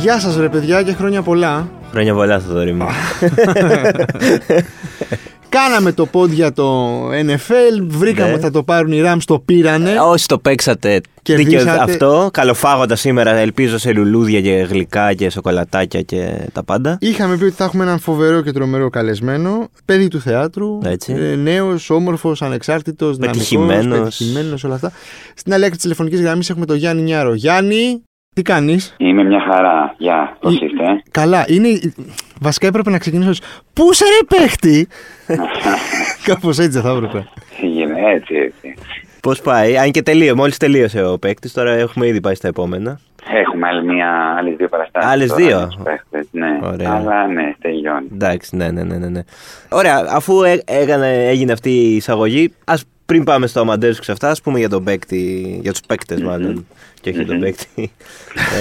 Γεια σας ρε παιδιά και χρόνια πολλά. Χρόνια πολλά, Θοδωρή μου. Κάναμε το πόντ για το NFL, βρήκαμε Ναι. ότι θα το πάρουν οι Rams, το πήρανε. Όσοι το παίξατε, Κερδίσατε. δίκαιο αυτό. Καλοφάγοντα σήμερα, ελπίζω σε λουλούδια και γλυκά και σοκολατάκια και τα πάντα. Είχαμε πει ότι θα έχουμε έναν φοβερό και τρομερό καλεσμένο, παιδί του θεάτρου, Έτσι. ε, νέος, όμορφος, ανεξάρτητος, δυναμικός, Πετυχημένος. πετυχημένος, όλα αυτά. Στην άλλη άκρη της τηλεφωνικής γραμμής έχουμε τον Γιάννη Νιάρο. Γιάννη, τι κάνεις; Είμαι μια χαρά. Γεια, πώς Ή- είστε; ε; Καλά, είναι. Βασικά έπρεπε να ξεκινήσω. Πού σε ρε παίχτη! Κάπως έτσι δεν θα έπρεπε. Έγινε έτσι, έτσι. Πώς πάει, αν και τελείω, μόλις τελείωσε ο παίκτης, τώρα έχουμε ήδη πάει στα επόμενα. Έχουμε άλλη μια, άλλες δύο παραστάσεις. Άλλες τώρα δύο; με τους παίχτες, Ναι, Ωραία. αλλά ναι, τελειώνει. Εντάξει, ναι, ναι, ναι, ναι. ναι. Ωραία, αφού έ- έκανε, έγινε αυτή η εισαγωγή, ας πριν πάμε στο Αμαντέου και σε αυτά, ας πούμε για τον παίκτη, για τους παίκτες μάλλον. Και όχι τον παίκτη.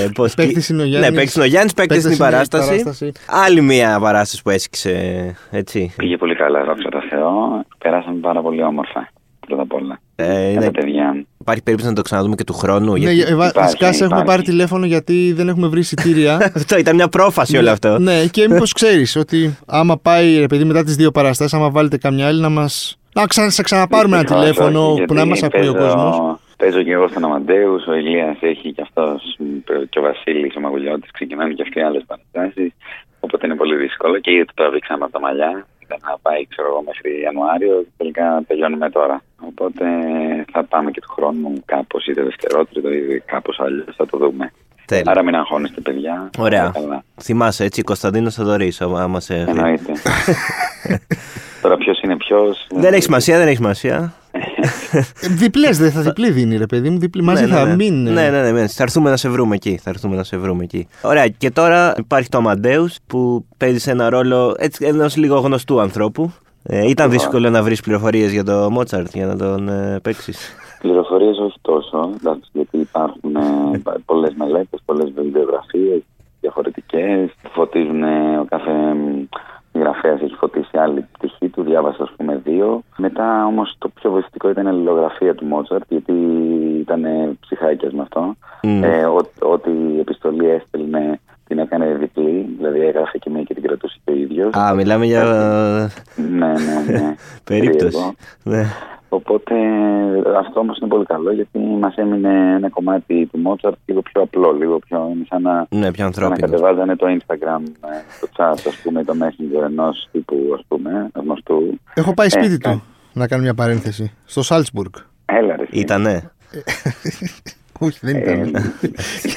ε, πώς- Παίκτης είναι ο Γιάννης. Ναι, παίκτης είναι ο Γιάννης, παίκτης Παίκτης είναι η είναι η παράσταση. παράσταση. Άλλη μια παράσταση που έσκησε, έτσι. Πήγε πολύ καλά, δόξα τω Θεώ. Περάσαμε πάρα πολύ όμορφα. Πρώτα απ' όλα. Ε, Με είναι- τα παιδιά. Υπάρχει περίπτωση να το ξαναδούμε και του χρόνου. Ναι, γιατί... ε, βα- Υπάρχει, βασικά σε έχουμε υπάρχει. πάρει τηλέφωνο γιατί δεν έχουμε βρει εισιτήρια. αυτό ήταν μια πρόφαση όλο αυτό. ναι, και μήπως ξέρεις ότι άμα πάει ρε παιδί μετά τις δύο παραστάσεις, άμα βάλετε καμιά άλλη να μας. Να ξα... σε ξαναπάρουμε ένα Δυστυχώς τηλέφωνο όχι, που να μας γιατί ακούει ο παίζω- κόσμος. Παίζω και εγώ στον Αμαντέους, ο Ηλίας έχει και αυτός και ο Βασίλης, ο Μαγουλιώτης, ξεκινάνε και αυτοί άλλες παραστάσεις. Οπότε είναι πολύ δύσκολο και ήδη το τραβήξαμε από τα μαλλιά. Ήταν να πάει, ξέρω εγώ, μέχρι Ιανουάριο και τελικά τελειώνουμε τώρα. Οπότε θα πάμε και του χρόνου κάπως είτε δευτερότριτο είτε κάπως αλλιώς θα το δούμε. Τέλεια. Άρα μην αγχώνεστε παιδιά. Ωραία. Καλά. Θυμάσαι έτσι, Κωνσταντίνος Θοδωρής, άμα σε. Εννοείται. τώρα ποιος είναι ποιος. Δεν έχει σημασία, δεν έχει σημασία. Διπλές, δεν θα διπλή δίνει, ρε παιδί μου. Διπλή. Μαζί ναι, θα ναι. μην. ε, Ναι, ναι, ναι, ναι. Θα έρθουμε να σε βρούμε εκεί. Θα έρθουμε να σε βρούμε εκεί. Ωραία, και τώρα υπάρχει το Αμαντέου που παίζει ένα ρόλο ενός λίγο γνωστού ανθρώπου. Ε, ήταν δύσκολο να βρεις πληροφορίες για το Μότσαρτ για να τον ε, παίξεις. Πληροφορίες όχι τόσο, εντάξει, γιατί υπάρχουν ε, πολλές μελέτες, πολλές βιβλιογραφίες διαφορετικές. Φωτίζουν ε, ο κάθε γραφέας έχει φωτίσει άλλη πτυχή του, διάβασα ας πούμε δύο. Μετά όμως το πιο βοηθητικό ήταν η αλληλογραφία του Μότσαρτ, γιατί ήταν ψυχάκια με αυτό. Μμ. Ε, ό- ό,τι επιστολή έστελνε την έκανε διπλή, δηλαδή έγραφε και μία και την κρατούσε και ο ίδιος. Α, μιλάμε για Ναι, ναι, ναι. περίπτωση. Περίεργο. Ναι. Οπότε αυτό όμως είναι πολύ καλό γιατί μας έμεινε ένα κομμάτι του Μότσαρτ λίγο πιο απλό, λίγο πιο είναι σαν να, ναι, πιο σαν να ανθρώπινος. κατεβάζανε το Instagram, ε, το chat, ας πούμε, το messenger ενός τύπου ας πούμε, γνωστού. Έχω πάει σπίτι Ε, του. Να κάνω μια παρένθεση. Στο Σάλτσμπουργκ. Έλα ρε. εσύ. Ήτανε. Όχι, δεν Ε, ήταν. το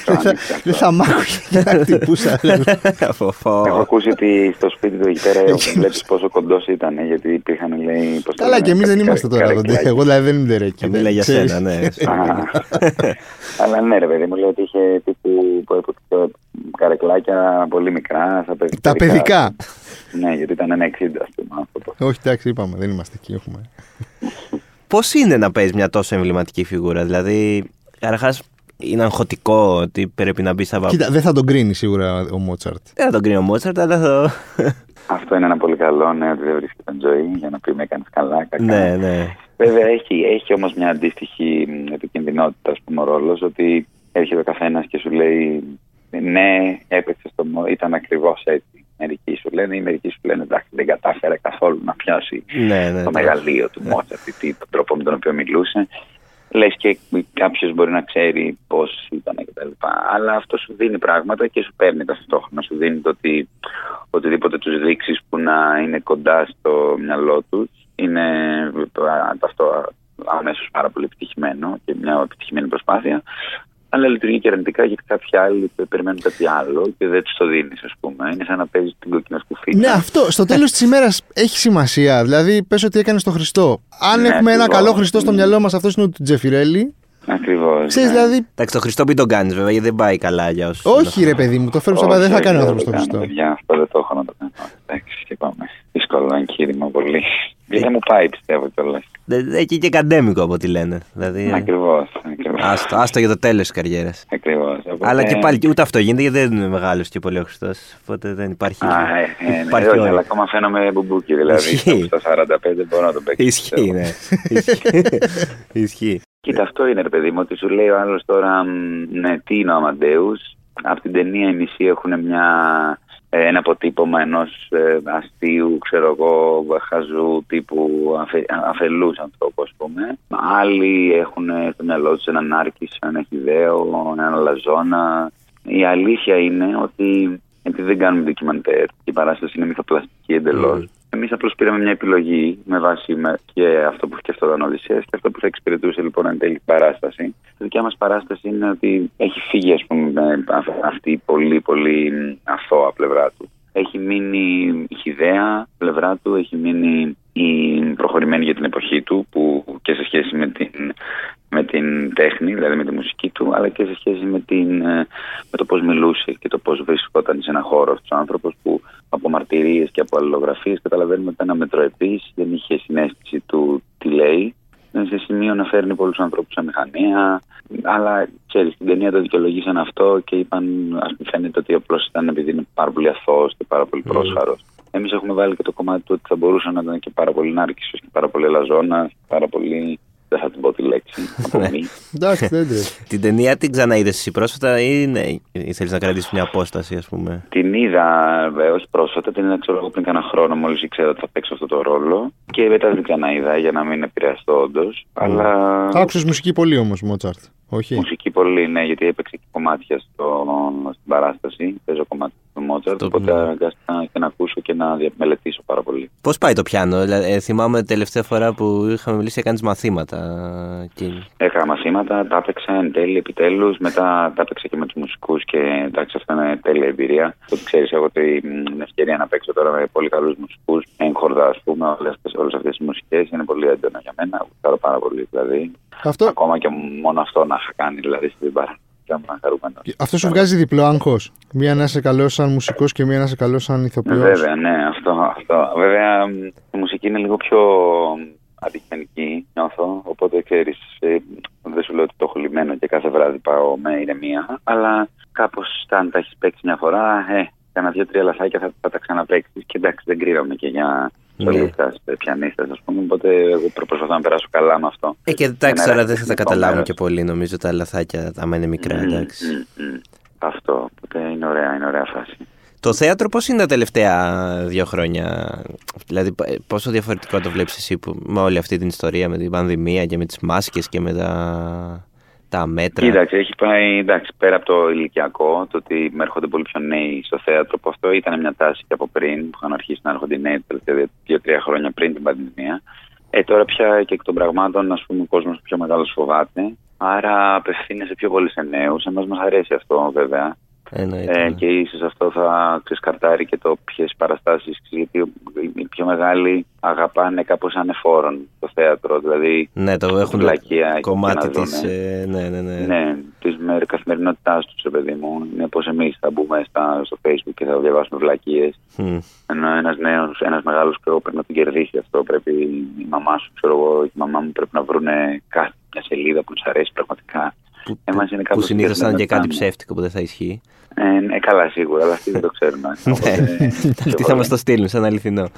Δεν θα- άνοιξα Δεν αυτό. θα μ' άκουγε να χτυπούσα. Φοφό. Έχω ακούσει ότι στο σπίτι του εκεί πέρα βλέπεις πόσο κοντός ήταν, γιατί υπήρχαν λέει. πώς το Καλά, λένε, και εμείς δεν κα- είμαστε τώρα καρεκλάκια. κοντά. Εγώ δηλαδή δεν είμαι ντερέκι. Και μίλα για Ξέρεις. σένα, ναι. Α, Αλλά ναι, ρε παιδί μου, λέει ότι είχε τύπου που έπαιξε καρεκλάκια πολύ μικρά. Στα παιδ- Τα παιδικά. Ναι, γιατί ήταν ένα 60 ας πούμε άνθρωπο. Όχι, εντάξει, είπαμε, δεν είμαστε εκεί. Έχουμε. Πώς είναι να παίζεις μια τόσο εμβληματική φιγούρα, Δηλαδή, καταρχάς είναι αγχωτικό ότι πρέπει να μπει στα βαπ. Κοίτα, δεν θα τον κρίνει σίγουρα ο Μότσαρτ. Δεν θα τον κρίνω ο Μότσαρτ, αλλά θα. Αυτό είναι ένα πολύ καλό, ναι, ότι δεν βρίσκεται ζωή για να πει με έκανε καλά, κακά. ναι, ναι. Βέβαια έχει, έχει όμως μια αντίστοιχη μ, επικινδυνότητα, ας πούμε, ο ρόλος ότι έρχεται ο καθένας και σου λέει ναι, έπαιξε στο Μο- ήταν ακριβώς έτσι. Μερικοί σου λένε, ή μερικοί σου λένε εντάξει, δεν κατάφερε καθόλου να πιάσει ναι, ναι, το ναι. μεγαλείο του Μότσαρτ, ή τι, τον τρόπο με τον οποίο μιλούσε. Λες και κάποιος μπορεί να ξέρει πώς ήταν κτλ. Αλλά αυτό σου δίνει πράγματα και σου παίρνει ταυτόχρονα. Σου δίνει το ότι οτιδήποτε τους δείξεις που να είναι κοντά στο μυαλό τους είναι α, αυτό αμέσως πάρα πολύ επιτυχημένο και μια επιτυχημένη προσπάθεια. Αλλά λειτουργεί και αρνητικά γιατί κάποιοι άλλοι περιμένουν κάτι άλλο και δεν τους το δίνεις, ας πούμε. Είναι σαν να παίζει την κόκκινη σκουφίνα. Ναι, αυτό στο τέλος της ημέρας έχει σημασία. Δηλαδή, πες ότι έκανε το Χριστό. Αν Ναι, έχουμε ένα ακριβώς. καλό Χριστό στο μυαλό μας, αυτός είναι ο του Τζεφιρέλη. Ακριβώς. Ξέρεις, δηλαδή. Εντάξει, το Χριστό μην τον κάνεις βέβαια, γιατί δεν πάει καλά για όσους. Όχι, ρε παιδί μου, το φέρνω σαν δεν θα κάνει ο άνθρωπος το Χριστό. Για αυτό δεν το έχω να το κάνω. Εντάξει, και πάμε. Δύσκολο εγχείρημα πολύ. Δεν μου πάει, πιστεύω κιόλας. Είναι και γκαντέμικο από ό,τι λένε. Δηλαδή. Ακριβώς. Άστο, άστο για το τέλος της καριέρας. Ακριβώς. Αλλά και πάλι ούτε αυτό γίνεται γιατί δεν είναι μεγάλος και πολύ ο Χριστός. Οπότε δεν υπάρχει. Α, ε, ε, ναι, υπάρχει όχι, όριο. αλλά ακόμα φαίνομαι μπουμπούκι. Δηλαδή, Ισχύει. στα 45 μπορώ να το παίξω. Ισχύει, πιστεύω. ναι. Ισχύει. Ισχύει. Κοίτα, αυτό είναι, ρε παιδί μου, ότι σου λέει ο άλλος τώρα, μ, ναι, τι είναι ο Αμαντέους. από την ταινία οι μισοί έχουν μια, ε, ένα αποτύπωμα ενός ε, αστείου, ξέρω εγώ, χαζού τύπου αφε, αφελούς ανθρώπου, ας πούμε. Άλλοι έχουν στο μυαλό τους έναν Άρκης, ένα Χιδαίο, έναν Λαζόνα. Η αλήθεια είναι ότι επειδή δεν κάνουμε ντοκιμαντέρ, η παράσταση είναι μυθοπλαστική εντελώς. Mm. Εμείς απλώς πήραμε μια επιλογή με βάση και αυτό που σκεφτόταν ο Οδυσσέας και αυτό που θα εξυπηρετούσε λοιπόν εν τέλει παράσταση. Η δικιά μας παράσταση είναι ότι έχει φύγει, ας πούμε, αυτή η πολύ πολύ αθώα πλευρά του. Έχει μείνει η χιδέα πλευρά του, έχει μείνει η προχωρημένη για την εποχή του που και σε σχέση με την, με την τέχνη, δηλαδή με τη μουσική του, αλλά και σε σχέση με, την, ε, με το πώς μιλούσε και το πώς βρίσκονταν σε ένα χώρο αυτός ο άνθρωπος που από μαρτυρίες και από αλληλογραφίες καταλαβαίνουμε ότι ήταν μετροεπής, δεν είχε συνέστηση του τι λέει, σε σημείο να φέρνει πολλούς ανθρώπους σε μηχανία, αλλά ξέρεις, στην ταινία το δικαιολογήσαν αυτό και είπαν, ας πούμε φαίνεται ότι απλώς ήταν επειδή είναι πάρα πολύ αθώος και πάρα πολύ πρόσχαρος. Εμείς έχουμε βάλει και το κομμάτι του ότι θα μπορούσε να ήταν και πάρα πολύ Νάρκησος και πάρα πολύ Λαζόνας, πάρα πολύ. Δεν θα την πω τη λέξη. Ναι. Εντάξει, δεν Την ταινία την ξαναείδες εσύ πρόσφατα ή ναι, θέλεις να κρατήσεις μια απόσταση, ας πούμε; Την είδα, ε, όχι πρόσφατα, την είδα ξέρω εγώ πριν κάνα χρόνο, μόλις ήξερα ότι θα παίξω αυτό το ρόλο. Και μετά την ξαναείδα για να μην επηρεαστώ όντως. Αλλά... Άκουσες μουσική πολύ όμως, Μότσαρτ. Όχι; Μουσική πολύ, ναι, γιατί έπαιξε και κομμάτια στο, στην παράσταση. Παίζω κομμάτια του Μότσαρτ. Το... Οπότε αναγκάστηκα και να ακούσω και να μελετήσω πάρα πολύ. Πώς πάει το πιάνο, ε, θυμάμαι τελευταία φορά που είχαμε μιλήσει, έκανες μαθήματα. Και... Έκανα μαθήματα, τα έπαιξα εν τέλει επιτέλους. Μετά τα έπαιξα και με τους μουσικούς και εντάξει, αυτό είναι τέλεια εμπειρία. Ότι ξέρεις, έχω την ευκαιρία να παίξω τώρα με πολύ καλούς μουσικούς. Έγχορδα, ας πούμε, όλες αυτές τις μουσικές είναι πολύ έντονα για μένα. Γουστάρω πάρα πολύ δηλαδή. Αυτό... Ακόμα και μόνο αυτό να είχα κάνει δηλαδή στην παράσταση. Αυτός σου βγάζει διπλό άγχος. Μία να είσαι καλός σαν μουσικός και μία να είσαι καλός σαν ηθοποιός. Βέβαια, ναι, αυτό, αυτό. Βέβαια, η μουσική είναι λίγο πιο αντικειμενική, νιώθω. Οπότε ξέρεις, ε, δεν σου λέω ότι το έχω λυμμένο και κάθε βράδυ πάω με ηρεμία. Αλλά κάπως, αν τα έχεις παίξει μια φορά, ε, κάνα δύο-τρία λαθάκια θα, θα τα ξαναπέξει. Και εντάξει, δεν κρύβαμε και για σολίστα, ναι. πιανίστα, ας πούμε. Οπότε εγώ προσπαθώ να περάσω καλά με αυτό. Ε, και εντάξει, τώρα δεν θα τα καταλάβουν και πολύ νομίζω τα λαθάκια, άμα είναι μικρά, εντάξει. Αυτό. Οπότε είναι ωραία, είναι ωραία φάση. Το θέατρο πώς είναι τα τελευταία δύο χρόνια, δηλαδή πόσο διαφορετικό το βλέπεις εσύ που, με όλη αυτή την ιστορία, με την πανδημία και με τις μάσκες και με τα τα μέτρα. Κοίταξε, έχει πάει εντάξει, πέρα από το ηλικιακό, το ότι με έρχονται πολύ πιο νέοι στο θέατρο, που αυτό ήταν μια τάση και από πριν, που είχαν αρχίσει να έρχονται οι νέοι τα τελευταία δύο-τρία χρόνια πριν την πανδημία. Ε, τώρα πια και εκ των πραγμάτων, ας πούμε, ο κόσμος πιο μεγάλος φοβάται. Άρα απευθύνεσαι πιο πολύ σε νέους. Εμάς μας αρέσει αυτό, βέβαια. Ε, ναι. και ίσως αυτό θα ξεσκαρτάρει και το ποιες παραστάσεις. Γιατί οι πιο μεγάλοι αγαπάνε κάπως ανεφόρον το θέατρο. Δηλαδή, ναι, το έχουν βλακία κομμάτι της. Ε, ναι, ναι, ναι. ναι της καθημερινότητάς τους, παιδί μου. Είναι πω εμείς θα μπούμε στα, στο Facebook και θα διαβάσουμε βλακίες. Mm. Ενώ ένας νέος, ένας μεγάλος και πρέπει να την κερδίσει αυτό. Πρέπει η μαμά σου, ξέρω εγώ, η μαμά μου πρέπει να βρουν κάθε μια σελίδα που του αρέσει πραγματικά. Που, που συνήθως ήταν και κάτι ψεύτικο που δεν θα ισχύει. Ε, ναι, καλά σίγουρα, αλλά αυτοί δεν το ξέρουν. Ναι. Αυτοί θα μας το στείλουν σαν αληθινό.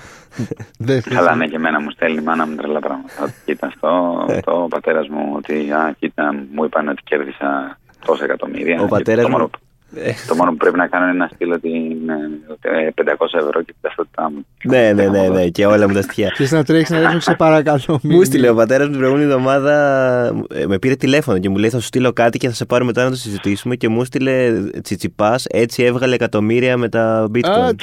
καλά, ναι, και εμένα μου στέλνει η μάνα μου τρελά πράγματα. Κοίτα αυτό, ο πατέρας μου, ότι α, κοίτα, μου είπαν ότι κέρδισα τόσα εκατομμύρια. Ο πατέρας μου. Ε. Το μόνο που πρέπει να κάνω είναι να στείλω την 500 ευρώ και την ταυτότητά μου. Ναι, ναι, ναι, ναι, και όλα μου τα στοιχεία. Και να τρέχει να ρίξω σε παρακαλώ. Μου στείλε ο πατέρας μου την προηγούμενη εβδομάδα. Ε, με πήρε τηλέφωνο και μου λέει: Θα σου στείλω κάτι και θα σε πάρω μετά να το συζητήσουμε. Και μου στείλε τσιτσιπάς, έτσι έβγαλε εκατομμύρια με τα bitcoin. Α,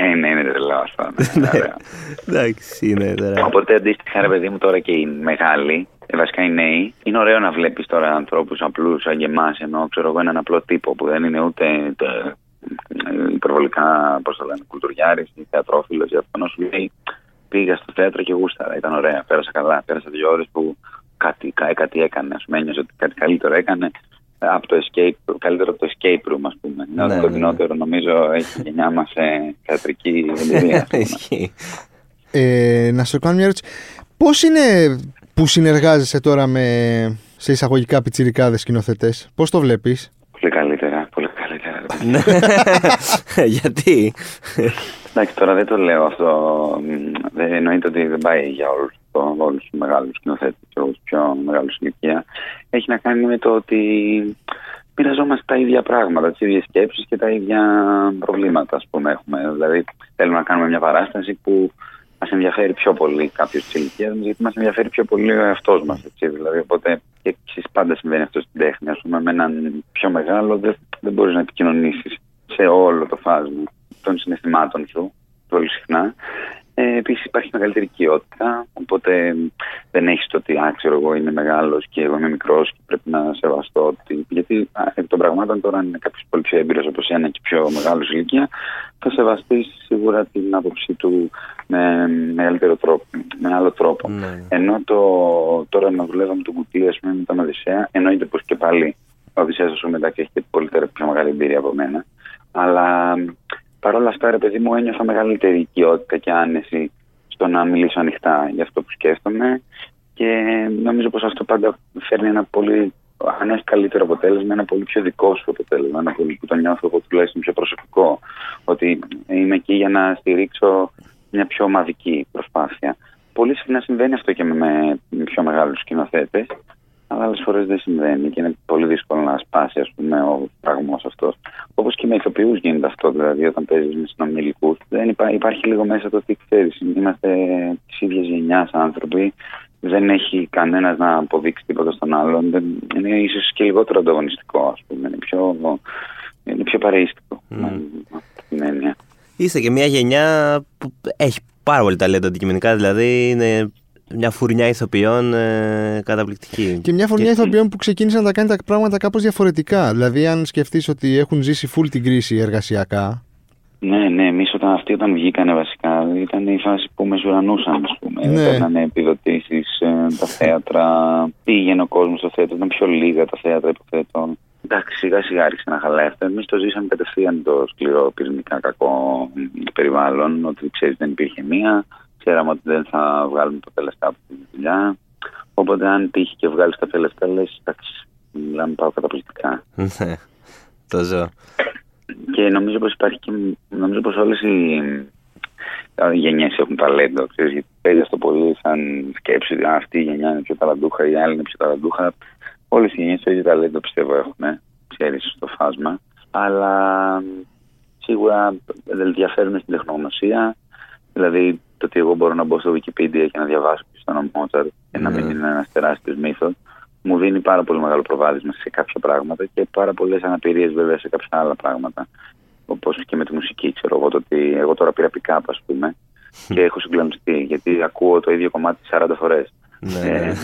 Ε, ναι, είναι τρελό αυτό. Ναι. Εντάξει, είναι τώρα. Οπότε αντίστοιχα, ρε παιδί μου, τώρα και οι μεγάλοι, ε, βασικά οι νέοι, είναι ωραίο να βλέπεις τώρα ανθρώπους απλούς σαν και εμάς, ενώ ξέρω εγώ έναν απλό τύπο που δεν είναι ούτε ε, υπερβολικά, πώς το λένε, κουλτουριάρης ή θεατρόφιλος ή αυτό να σου λέει πήγα στο θέατρο και γούσταρα. Ήταν ωραία, πέρασα καλά. Πέρασα δύο ώρες που κάτι, κάτι έκανε. Α πούμε, ένιωσε ότι κάτι καλύτερο έκανε από το escape, καλύτερο από το escape room, ας πούμε. Ναι, το κοντινότερο, ναι, ναι. νομίζω, έχει η γενιά μας σε θεατρική εμπειρία. ε, να σου κάνω μια ερώτηση. Πώς είναι που συνεργάζεσαι τώρα με σε εισαγωγικά πιτσιρικάδες σκηνοθετές, Πώς το βλέπεις, Πολύ καλύτερα, πολύ καλύτερα. Γιατί; Εντάξει, τώρα δεν το λέω αυτό. Δεν εννοείται ότι δεν πάει για όλους όλους τους μεγάλους σκηνοθέτες και όλους τους πιο μεγάλους ηλικία. έχει να κάνει με το ότι μοιραζόμαστε τα ίδια πράγματα, τις ίδιες σκέψεις και τα ίδια προβλήματα, ας πούμε. Έχουμε. Δηλαδή, θέλουμε να κάνουμε μια παράσταση που μας ενδιαφέρει πιο πολύ κάποιος της ηλικίας μας, γιατί μας ενδιαφέρει πιο πολύ ο εαυτός μας. Δηλαδή, οπότε και εξής πάντα συμβαίνει αυτό στην τέχνη. Α πούμε, με έναν πιο μεγάλο δεν, δεν μπορείς να επικοινωνήσεις σε όλο το φάσμα των συναισθημάτων σου πολύ συχνά. Ε, Επίσης υπάρχει μεγαλύτερη οικειότητα, οπότε δεν έχεις το ότι α, ξέρω εγώ είμαι μεγάλος και εγώ είμαι μικρός και πρέπει να σεβαστώ. Ότι... Γιατί εκ των πραγμάτων τώρα, αν είναι κάποιος πολύ πιο έμπειρος από σένα και πιο μεγάλος ηλικία, θα σεβαστείς σίγουρα την άποψή του με μεγαλύτερο τρόπο, με άλλο τρόπο. Ναι. Ενώ το, τώρα να δουλεύω με τον κουτί, ας πούμε, με τον Οδυσσέα, εννοείται πως και πάλι ο Οδυσσέας, ας πούμε, μετά και έχει πολύ πιο μεγάλη εμπειρία από μένα. Αλλά Παρ' όλα αυτά, ρε παιδί μου, ένιωθα μεγαλύτερη οικειότητα και άνεση στο να μιλήσω ανοιχτά για αυτό που σκέφτομαι και νομίζω πως αυτό πάντα φέρνει ένα πολύ, αν έχει καλύτερο αποτέλεσμα, ένα πολύ πιο δικό σου αποτέλεσμα, ένα πολύ που το νιώθω εγώ τουλάχιστον πιο προσωπικό, ότι είμαι εκεί για να στηρίξω μια πιο ομαδική προσπάθεια. Πολύ συχνά συμβαίνει αυτό και με πιο μεγάλους σκηνοθέτες, αλλά άλλες φορές δεν συμβαίνει και είναι πολύ δύσκολο να σπάσει ας πούμε, ο φραγμός αυτός. Όπως και με ηθοποιούς γίνεται αυτό, δηλαδή όταν παίζεις με συνομιλικούς. Δεν υπά, υπάρχει λίγο μέσα το ότι ξέρεις, είμαστε της ίδιας γενιάς άνθρωποι. Δεν έχει κανένας να αποδείξει τίποτα στον άλλον. Δεν, είναι ίσως και λιγότερο ανταγωνιστικό, ας πούμε. Είναι πιο, είναι πιο παρείστικο. Mm. Είστε και μια γενιά που έχει πάρα πολύ ταλέντο αντικειμενικά, δηλαδή είναι μια φουρνιά ηθοποιών ε, καταπληκτική. Και μια φουρνιά και... ηθοποιών που ξεκίνησαν να τα κάνει τα πράγματα κάπως διαφορετικά. Δηλαδή, αν σκεφτείς ότι έχουν ζήσει full την κρίση εργασιακά. Ναι, ναι, εμείς όταν αυτοί όταν βγήκανε βασικά ήταν η φάση που μεσουρανούσαν, ας πούμε. Ναι. Παίρνανε επιδοτήσεις, ε, τα θέατρα, πήγαινε ο κόσμος στο θέατρο, ήταν πιο λίγα τα θέατρα υποθέτω. Εντάξει, σιγά σιγά άρχισε να χαλάει αυτό. Εμείς το ζήσαμε κατευθείαν το σκληρό πυρηνικά κακό περιβάλλον, ότι ξέρεις δεν υπήρχε μία ξέραμε ότι δεν θα βγάλουμε το λεφτά από τη δουλειά. Οπότε, αν τύχει και βγάλεις τα λεφτά, λες, εντάξει, μιλάμε πάω καταπληκτικά. Ναι, το ζω. Και νομίζω πως υπάρχει και. Νομίζω πως όλες οι, οι γενιές έχουν ταλέντο. Ξέρεις, γιατί παίζεις αυτό πολύ σαν σκέψη. Α, αυτή η γενιά είναι πιο ταλαντούχα, η άλλη είναι πιο ταλαντούχα. Όλες οι γενιές το ίδιο ταλέντο πιστεύω έχουν. Ξέρεις στο φάσμα. Αλλά σίγουρα δεν διαφέρουν στην τεχνογνωσία. Δηλαδή, το ότι εγώ μπορώ να μπω στο Wikipedia και να διαβάσω ποιος ήταν ο Μότσαρτ και να μην ναι. είναι ένας τεράστιος μύθος, μου δίνει πάρα πολύ μεγάλο προβάδισμα σε κάποια πράγματα και πάρα πολλές αναπηρίες βέβαια σε κάποια άλλα πράγματα. Όπως και με τη μουσική, ξέρω εγώ, το ότι εγώ τώρα πήρα pick ας πούμε, και έχω συγκλονιστεί γιατί ακούω το ίδιο κομμάτι 40 φορές. Ναι. Ε,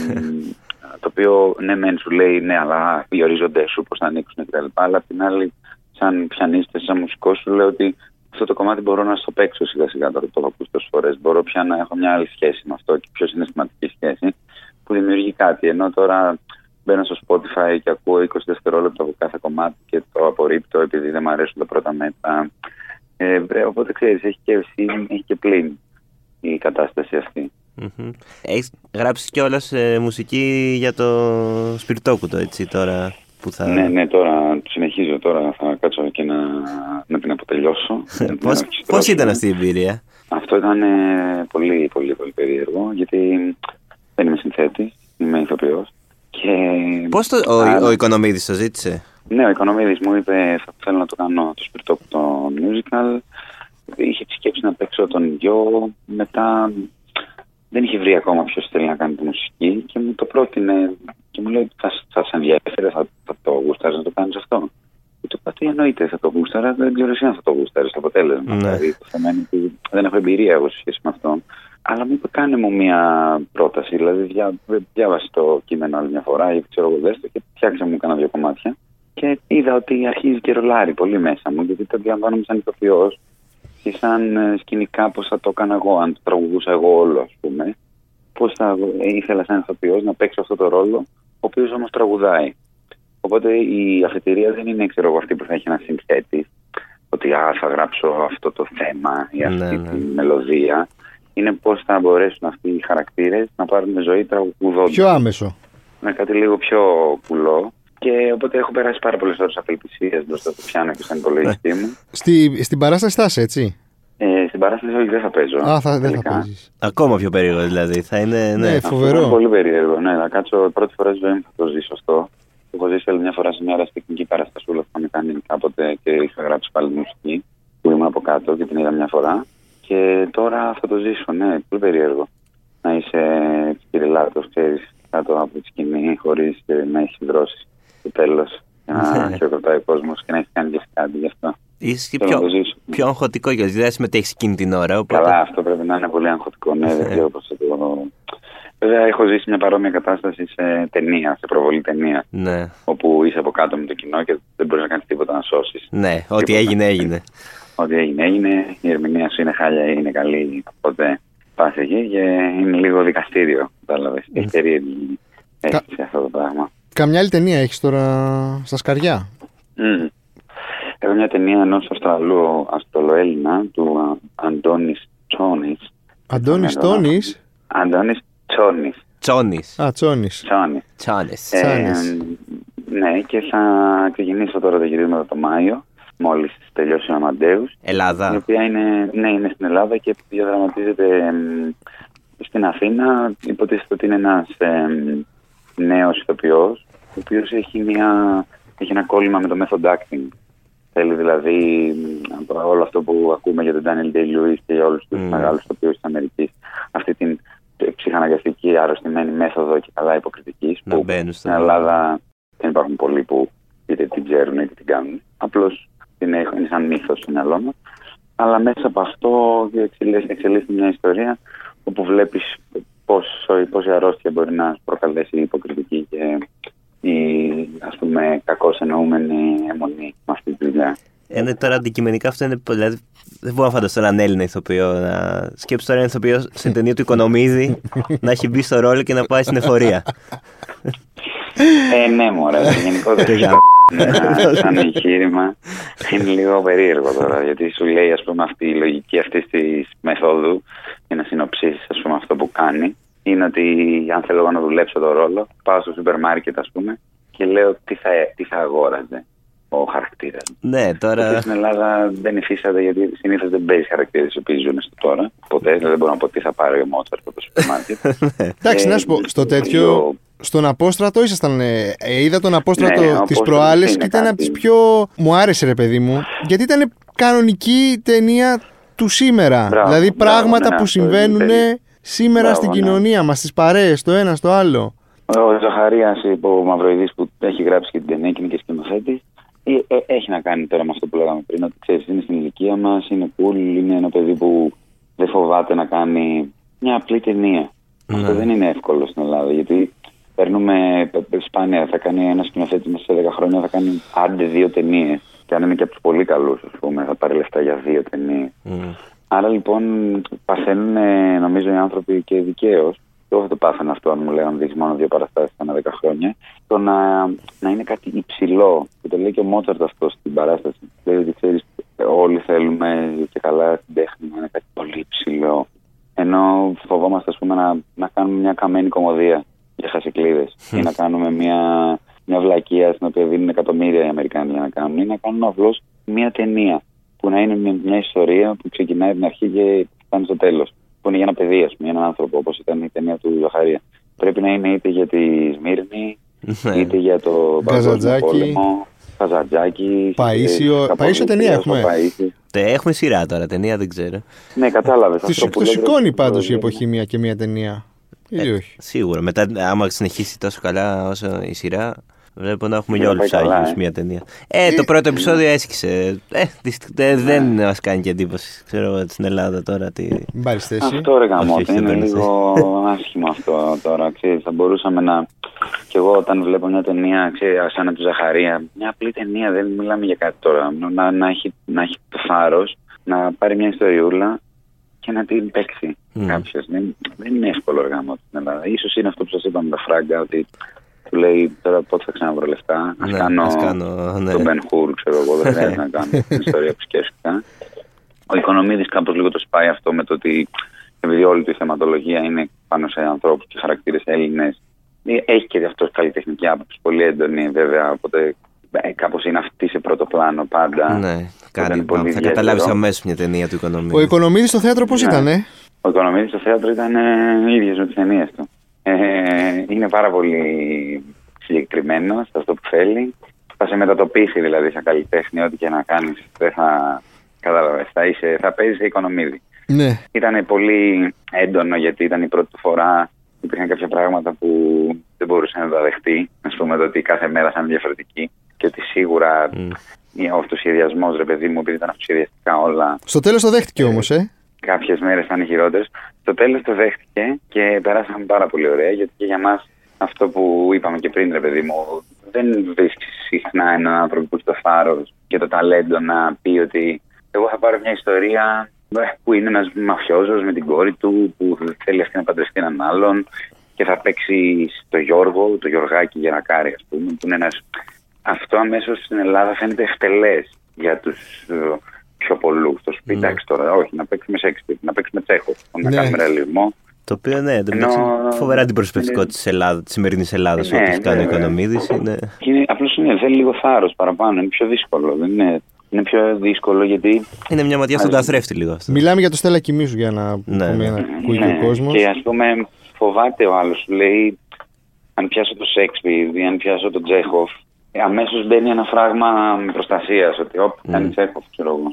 το οποίο ναι, μεν σου λέει ναι, αλλά οι ορίζοντές σου πώς θα ανοίξουν κτλ. Αλλά απ' την άλλη, σαν πιανίστες, σαν μουσικός, σου λέω ότι αυτό το κομμάτι μπορώ να στο παίξω σιγά σιγά τώρα το έχω ακούσει τόσες φορές. Μπορώ πια να έχω μια άλλη σχέση με αυτό και πιο συναισθηματική σχέση που δημιουργεί κάτι. Ενώ τώρα μπαίνω στο Spotify και ακούω 20 δευτερόλεπτα από κάθε κομμάτι και το απορρίπτω επειδή δεν μου αρέσουν τα πρώτα μέτρα. Ε, οπότε ξέρεις, έχει και ευθύνη, έχει και πλήν η κατάσταση αυτή. Mm-hmm. Έχεις γράψει κιόλας ε, μουσική για το σπιρτόκουτο, έτσι τώρα. Που θα... Ναι, ναι, τώρα συνεχίζω τώρα. Θα κάτσω και να, να την αποτελειώσω. Πώς, ήταν αυτή η εμπειρία; Αυτό ήταν ε, πολύ, πολύ, πολύ περίεργο, γιατί δεν είμαι συνθέτη, είμαι ηθοποιός. Και... Πώς το, ο, ο Οικονομίδης το ζήτησε; Ναι, ο Οικονομίδης μου είπε θα θέλω να το κάνω το σπιρτό το musical. Είχε τη σκέψη να παίξω τον γιο. Μετά δεν είχε βρει ακόμα ποιος θέλει να κάνει τη μουσική και μου το πρότεινε και μου λέει θα, θα σε ενδιαφέρει, θα, θα το γουστάρεις να το κάνεις αυτό. Και του είπα τι εννοείται θα το γούσταρα, δεν ξέρω εσύ αν θα το γούσταρει το αποτέλεσμα. Ναι. Δηλαδή το θέμα είναι ότι δεν έχω εμπειρία εγώ σε σχέση με αυτό. Αλλά μου είπε κάνε μου μια πρόταση, δηλαδή διά, διάβασε το κείμενο άλλη μια φορά ή ξέρω εγώ δέστο και φτιάξε μου κάνα δύο κομμάτια. Και είδα ότι αρχίζει και ρολάρει πολύ μέσα μου, γιατί το αντιλαμβάνομαι σαν ηθοποιός και σαν ε, σκηνικά πώς θα το έκανα εγώ, αν το τραγουδούσα εγώ όλο, ας πούμε. Πώς θα ήθελα σαν ηθοποιός να παίξω αυτό το ρόλο, ο οποίος όμως τραγουδάει. Οπότε η αφετηρία δεν είναι ξέρω εγώ, αυτή που θα έχει ένα συνθέτη, ότι α, θα γράψω αυτό το θέμα ή αυτή ναι, τη ναι. μελωδία. Είναι πώς θα μπορέσουν αυτοί οι χαρακτήρες να πάρουν ζωή τραγουδώντας. Πιο άμεσο. Με κάτι λίγο πιο κουλό. Και οπότε έχω περάσει πάρα πολλές ώρες απελπισίας μπροστά στο πιάνο και στον υπολογιστή μου. Στη, στην παράσταση στάση, έτσι; Ε, στην παράσταση όχι δεν θα παίζω. Α, θα, δεν θα τελικά. παίζεις. Ακόμα πιο περίεργο δηλαδή. Θα είναι. Ναι. Ναι, Αυτό φοβερό. είναι πολύ περίεργο. Ναι, να κάτσω πρώτη φορά στη ζωή μου θα το ζήσω αυτό. Το έχω ζήσει άλλη μια φορά σε μια αεραστεχνική παραστασούλα που είχαμε κάνει κάποτε και είχα γράψει πάλι μουσική που ήμουν από κάτω και την είδα μια φορά. Και τώρα θα το ζήσω, ναι, πολύ περίεργο. Να είσαι κυριλάτο, ξέρεις, κάτω από τη σκηνή, χωρίς να έχεις δρώσει το τέλος. Και να Ναι. χειροκροτάει ο κόσμος και να έχεις κάνει και εσύ κάτι γι' αυτό. Είσαι και Θέλω να πιο, το ζήσω. πιο αγχωτικό γιατί δεν συμμετέχεις εκείνη την ώρα. Οπότε... Καλά, αυτό πρέπει να είναι πολύ αγχωτικό. Ναι, δεν ξέρω πώ θα το. Βέβαια, έχω ζήσει μια παρόμοια κατάσταση σε ταινία, σε προβολή ταινία. Ναι, Όπου είσαι από κάτω με το κοινό και δεν μπορείς να κάνεις τίποτα να σώσεις. ναι, ό,τι Τίποτα. έγινε, έγινε. Ό,τι έγινε, έγινε. Η ερμηνεία σου είναι χάλια ή είναι καλή. Οπότε πας εκεί και είναι λίγο δικαστήριο. Κατάλαβες. Έχει περίεργη αίσθηση αυτό το πράγμα. Καμιά άλλη ταινία έχεις τώρα στα σκαριά; Μμμ. Έχω μια ταινία ενός Αυστραλού, Αυστραλοέλληνα, του Α, Αντώνης Τσόνης. Αντώνης Τόνης; Αντώνης Τσόνης. Τσόνης. Α, Τσόνης. Τσόνης. Τσόνης. Τσάνης. ναι, και θα ξεκινήσω τώρα το γυρίσματα το Μάιο, μόλις τελειώσει ο Αμαντέους. Η Ελλάδα. οποία είναι, ναι, είναι στην Ελλάδα και διαδραματίζεται εμ, στην Αθήνα. Υποτίθεται ότι είναι ένας νέος ηθοποιός, ο οποίος έχει, μια- έχει ένα κόλλημα με το method acting. Θέλει δηλαδή μ, από όλο αυτό που ακούμε για τον Daniel Day-Lewis και για όλους τους Mm. μεγάλους ηθοποιούς της Αμερικής, αυτή την ψυχαναγκαστική αρρωστημένη μέθοδο και καλά υποκριτικής. Να που μπαίνουν στο- στην Ελλάδα δεν υπάρχουν πολλοί που είτε την ξέρουν είτε την κάνουν. Απλώς είναι, είναι σαν μύθος στο μυαλό μας. Αλλά μέσα από αυτό εξελίσσεται εξελίσσεται μια ιστορία όπου βλέπεις πόση αρρώστια μπορεί να προκαλέσει η υποκριτική και η ας πούμε κακώς εννοούμενη αιμονή με αυτή τη δουλειά. Είναι τώρα αντικειμενικά αυτό είναι. Δηλαδή, δεν μπορώ να φανταστώ έναν Έλληνα ηθοποιό να σκέψει τώρα έναν ηθοποιό σε ταινία του Οικονομίδη να έχει μπει στο ρόλο και να πάει στην εφορία. Ε, ναι, μωρέ. Γενικότερα Το για- ένα- σαν εγχείρημα είναι λίγο περίεργο τώρα. Γιατί σου λέει, ας πούμε, αυτή η λογική αυτής της μεθόδου για να συνοψίσεις, ας πούμε, αυτό που κάνει. Είναι ότι αν θέλω εγώ να δουλέψω το ρόλο, πάω στο σούπερ μάρκετ, ας πούμε, και λέω τι θα, τι θα αγόραζε ο χαρακτήρας. ναι, τώρα. Στην Ελλάδα δεν υφίσταται γιατί συνήθως δεν παίζει χαρακτήρες οι οποίοι ζουν στο τώρα. Ποτέ δεν μπορώ να πω τι θα πάρει ο Μότσαρτ από το σούπερ μάρκετ. Εντάξει, Ε, να σου πω, στο τέτοιο. λίγο- Στον Απόστρατο ήσασταν. Ε, ε, είδα τον Απόστρατο Ναι, ο τι Απόστρατος προάλλες είναι και ήταν από κάτι. τις πιο. Μου άρεσε, ρε παιδί μου, γιατί ήταν κανονική ταινία του σήμερα. Μπράβο, δηλαδή μπράβο, πράγματα ναι, που αυτό είναι συμβαίνουν περί- σήμερα Μπράβο, στην ναι. κοινωνία μας, στις παρέες, το ένα στο άλλο. Ο Ζαχαρίας, ο Μαυροειδή που έχει γράψει και την ταινία και είναι και σκηνοθέτης, ε, ε, έχει να κάνει τώρα με αυτό που λέγαμε πριν. Ότι ξέρεις, είναι στην ηλικία μας, είναι cool, είναι ένα παιδί που δεν φοβάται να κάνει μια απλή ταινία. Ναι. Αυτό δεν είναι εύκολο στην Ελλάδα γιατί παίρνουμε ε, ε, σπάνια. Θα κάνει ένας σκηνοθέτης μέσα σε 10 χρόνια, θα κάνει άντε δύο ταινίες. Και αν είναι και από τους πολύ καλούς, ας πούμε, θα πάρει λεφτά για δύο ταινίες. Μμ. Άρα λοιπόν παθαίνουν ε, νομίζω οι άνθρωποι και δικαίως. Και εγώ θα το πάθαινα αυτό αν μου λέγανε δείξει μόνο δύο παραστάσεις ανά 10 χρόνια. Το να, να είναι κάτι υψηλό. Και το λέει και ο Μότσαρτ αυτό στην παράσταση. Λέει ότι ξέρεις, όλοι θέλουμε και καλά την τέχνη να είναι κάτι πολύ υψηλό. Ενώ φοβόμαστε ας πούμε, να, να κάνουμε μια καμένη κομμωδία για χασικλείδε ή να κάνουμε μια, μια βλακεία στην οποία δίνουν εκατομμύρια οι Αμερικάνοι για να κάνουν ή να κάνουν απλώς μια ταινία που να είναι μια, μια ιστορία που ξεκινάει από την αρχή και φτάνει στο τέλος. Που είναι για ένα παιδί, ας πούμε, για έναν άνθρωπο, όπως ήταν η ταινία του Ζαχαρία. Πρέπει να είναι είτε για τη Σμύρνη, Ναι. είτε για το Παγκόσμιο Καζαντζάκη. Πόλεμο. Καζαντζάκη. Παΐσιο. ε, Παΐσιο ταινία έχουμε. Παΐσιο. Τε- Έχουμε σειρά τώρα, ταινία δεν ξέρω. Ναι, κατάλαβες. Το, το σηκώνει πάντως η εποχή μία και μία ταινία. Ή όχι; Σίγουρα. Μετά, άμα συνεχίσει τόσο καλά όσο η σειρά, βλέπω να έχουμε Ναι, για όλου πάει του καλά, Άγιου ε. μια ταινία. Ε, το πρώτο επεισόδιο έσκησε. Ε, δυστυχ- ε, δεν μας κάνει και εντύπωση. Ξέρω εγώ στην Ελλάδα τώρα τι. Μην πάρεις θέση. Αυτό ρε γαμώτη, Όχι, όχι, είναι δεν παίρνω λίγο άσχημο αυτό τώρα. Ξέρεις, θα μπορούσαμε να... Κι εγώ όταν βλέπω μια ταινία, ξέρεις, σαν του Ζαχαρία, μια απλή ταινία, δεν μιλάμε για κάτι τώρα. Να, να, έχει, να έχει το θάρρος, να πάρει μια ιστοριούλα και να την παίξει Μμ. κάποιος. Δεν, δεν είναι εύκολο ρε γαμώτη στην Ελλάδα. Ίσως είναι αυτό που σας είπαμε τα φράγκα, ότι του λέει τώρα πότε θα ξαναβρω λεφτά. Ας Ναι, κάνω, ας κάνω, ναι. τον Μπεν Χουρ, ξέρω εγώ, δεν χρειάζεται να κάνω την ιστορία που σκέφτηκα. Ο Οικονομίδης κάπως λίγο το σπάει αυτό με το ότι επειδή όλη του η θεματολογία είναι πάνω σε ανθρώπους και χαρακτήρες Έλληνες έχει και αυτός καλλιτεχνική άποψη πολύ έντονη βέβαια οπότε ε, κάπως είναι αυτή σε πρώτο πλάνο πάντα Ναι. Κάτι Ήταν πολύ θα ιδιαίτερο. καταλάβεις αμέσως μια ταινία του Οικονομίδη. Ο Οικονομίδης στο θέατρο πώς Ναι. ήταν, ε; Ο Οικονομίδης στο θέατρο ήταν ε, ίδιος με τις ταινίες του. Ε, είναι πάρα πολύ συγκεκριμένο σε αυτό που θέλει. Θα σε μετατοπίσει δηλαδή σαν καλλιτέχνη, ό,τι και να κάνεις. Δεν θα κατάλαβες, θα, είσαι, θα παίζεις σε Οικονομίδη. Ναι. Ήταν πολύ έντονο γιατί ήταν η πρώτη του φορά. Υπήρχαν κάποια πράγματα που δεν μπορούσε να τα δεχτεί. Α πούμε το ότι κάθε μέρα θα είναι διαφορετική και ότι σίγουρα Μμ. ο αυτοσχεδιασμός, ρε παιδί μου, επειδή ήταν αυτοσχεδιαστικά όλα, Στο τέλος το δέχτηκε όμως, ε; Κάποιες μέρες θα είναι χειρότερες. Στο τέλος το δέχτηκε και περάσαμε πάρα πολύ ωραία γιατί και για μας αυτό που είπαμε και πριν, ρε παιδί μου, δεν βρίσκεις συχνά έναν άνθρωπο που έχει το θάρρος και το ταλέντο να πει ότι εγώ θα πάρω μια ιστορία ε, που είναι ένας μαφιόζος με την κόρη του που θέλει αυτή να παντρευτεί έναν άλλον και θα παίξει στο Γιώργο, το Γιωργάκι Γερακάρη, ας πούμε, που είναι ένας... Αυτό αμέσως στην Ελλάδα φαίνεται ευτελές για τους πιο πολλούς. Το σου πει, Ναι. εντάξει τώρα, όχι, να παίξουμε Σέξπιρ, να παίξουμε Τσέχος, να Ναι. κάνουμε ρεαλισμό. Το οποίο ναι, το Ενώ- μεταξύ, φοβερά αντιπροσωπευτικότητα της Ελλάδας, της σημερινής Ελλάδας, Ναι, ό,τι έχει κάνει ο βέβαια. Οικονομίδης. Είναι... Και είναι, απλώς είναι, θέλει λίγο θάρρος παραπάνω, είναι πιο δύσκολο. Δεν είναι, είναι πιο δύσκολο γιατί. είναι μια ματιά στον Μάλιστα. καθρέφτη λίγο αυτό. Μιλάμε για το Στέλλα Κοιμήσου για να Ναι, πούμε ναι. να ακούει και Ναι, ο κόσμος. Και ας πούμε, φοβάται ο άλλος, σου λέει, αν πιάσω το Σέξπιρ ή αν πιάσω τον Τσέχοφ, αμέσως μπαίνει ένα φράγμα προστασία. Ότι, όπ, κάνει Mm. Τσέχοφ, ξέρω εγώ.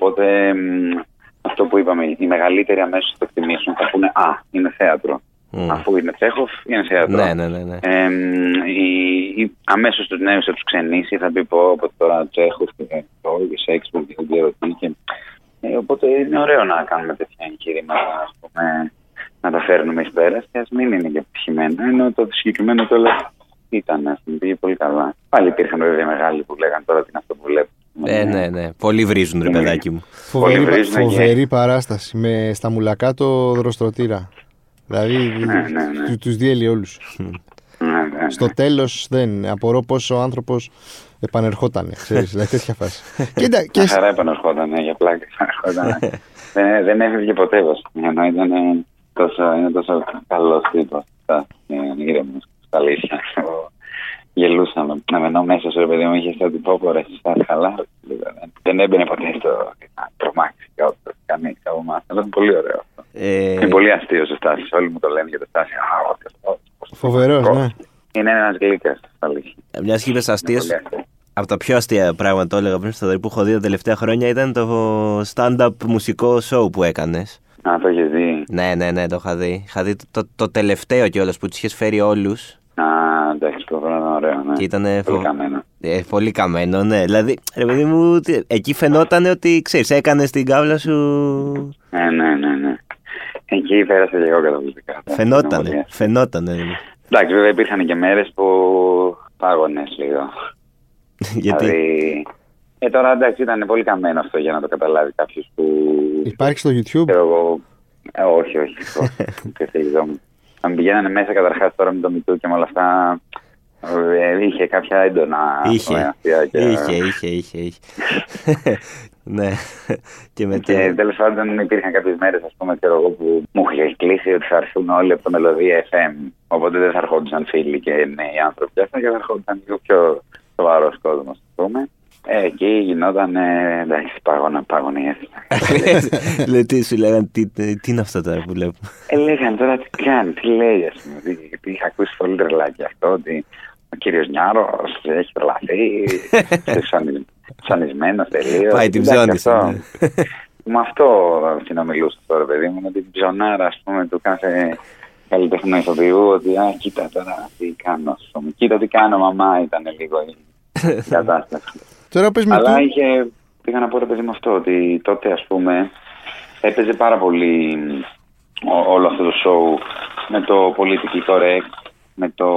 Οπότε, μ, αυτό που είπαμε, οι μεγαλύτεροι αμέσως θα το εκτιμήσουν. Θα πούνε Α, είναι θέατρο. Μμ. Αφού είναι Τσέχοφ, είναι θέατρο. Ναι, ναι, ναι. ναι. Ε, η, η, αμέσως τους νέους θα τους ξενήσει, θα πει πω από τώρα Τσέχος και το και Σέξπιρ και δεν ξέρω τι. Και, ε, οπότε είναι ωραίο να κάνουμε τέτοια εγχειρήματα, ας πούμε, να τα φέρνουμε εις πέρας και ας μην είναι και επιτυχημένα, ενώ το συγκεκριμένο το ήταν, ας πούμε, πήγε πολύ καλά. Πάλι υπήρχαν βέβαια μεγάλοι που λέγανε τώρα τι είναι αυτό που βλέπω. Ε, ναι, ναι. Πολλοί βρίζουν, ρε Ναι. παιδάκι μου. Φοβερή, Πολύ πα- βρίζουνε και- φοβερή παράσταση με στα μουλακά το δροστρωτήρα. Δηλαδή Ναι, ναι, ναι. του τους διέλυε όλους. Ναι, ναι, ναι. Στο τέλος δεν. Απορώ πόσο ο άνθρωπος επανερχόταν. Ξέρεις, δηλαδή τέτοια φάση. Κοίτα, και Μια χαρά επανερχόταν, ναι, για πλάκα επανερχόταν. δεν, δεν έφευγε ποτέ βασικά, ενώ ήταν ε, τόσο, είναι τόσο καλός τύπος. Ήρεμο, στα αλήθεια. Γελούσαμε. Να μενώ μέσα σου, ρε παιδί μου, είχες σαν την πόπορα, στα καλά. Δεν έμπαινε ποτέ στο να τρομάξει κάποιο, κανεί από εμά. Αλλά ήταν πολύ ωραίο αυτό. Ε, Είναι πολύ αστείο ο Στάση. Όλοι μου το λένε για το Στάση. Α, όχι, όχι, όχι. φοβερός, ναι. Είναι ένας γλύκας, στα αλήθεια. μιας και είπες αστείες, Είναι πολύ αστείο. από τα πιο αστεία πράγματα το έλεγα πριν στο δωρή που έχω δει τα τελευταία χρόνια ήταν το stand-up μουσικό show που έκανες. Α, το είχε δει. Ναι, ναι, ναι, το είχα δει. Είχα δει το, το, το τελευταίο κιόλας που τους είχες φέρει όλους. Α, εντάξει, το βράδυ ήταν ωραίο. Ναι. Και ήταν πολύ καμένο. Ε, πολύ καμένο, ναι. Δηλαδή, ρε παιδί μου, τι- εκεί φαινόταν ότι ξέρεις, έκανε την κάβλα σου. Ναι, ναι, ναι, ναι. Εκεί πέρασε και εγώ καταπληκτικά. Φαινότανε. Φαινότανε. ναι. Εντάξει, βέβαια υπήρχαν και μέρες που πάγωνες λίγο. Γιατί; Δηλαδή. Ε, τώρα εντάξει, ήταν πολύ καμένο αυτό για να το καταλάβει κάποιος που. Υπάρχει στο YouTube; Ξέρω εγώ. Ε, όχι, όχι. όχι. Και θέλει μου. Αν πηγαίνανε μέσα καταρχάς τώρα με το Μητού και με όλα αυτά. ε, είχε κάποια έντονα Είχε. αστεία και- Είχε, είχε, είχε. είχε. ναι. Και μετά. Και τέλος πάντων υπήρχαν κάποιες μέρες, ας πούμε, ξέρω εγώ, που μου είχε κλείσει ότι θα έρθουν όλοι από το Μελωδία FM. Οπότε δεν θα ερχόντουσαν φίλοι και νέοι άνθρωποι και αυτά, και θα ερχόντουσαν λίγο πιο σοβαρός κόσμος, ας πούμε. Ε, εκεί γινόταν, ε, εντάξει, πάγωνα, πάγωνα η αίθουσα. Λέει τι σου λέγανε, τι, τι είναι αυτό τώρα που βλέπουμε; ε, λέγανε τώρα τι κάνει, τι λέει, ας πούμε. τι- Γιατί είχα ακούσει πολύ τρελάκι αυτό, ότι ο κύριος Νιάρος έχει τρελαθεί, ψωνισμένο τελείως. Πάει την ψώνισε. ναι. Με αυτό συνομιλούσα τώρα, παιδί μου, με την ψωνάρα, ας πούμε, του κάθε καλλιτεχνού ηθοποιού, ότι α, κοίτα τώρα τι κάνω, ας πούμε. Κοίτα τι κάνω, μαμά, ήταν λίγο η κατάσταση. Τώρα πες με Αλλά του. είχε, πήγα να πω ρε παιδί μου αυτό, ότι τότε ας πούμε έπαιζε πάρα πολύ ό- όλο αυτό το show με το political correct, με το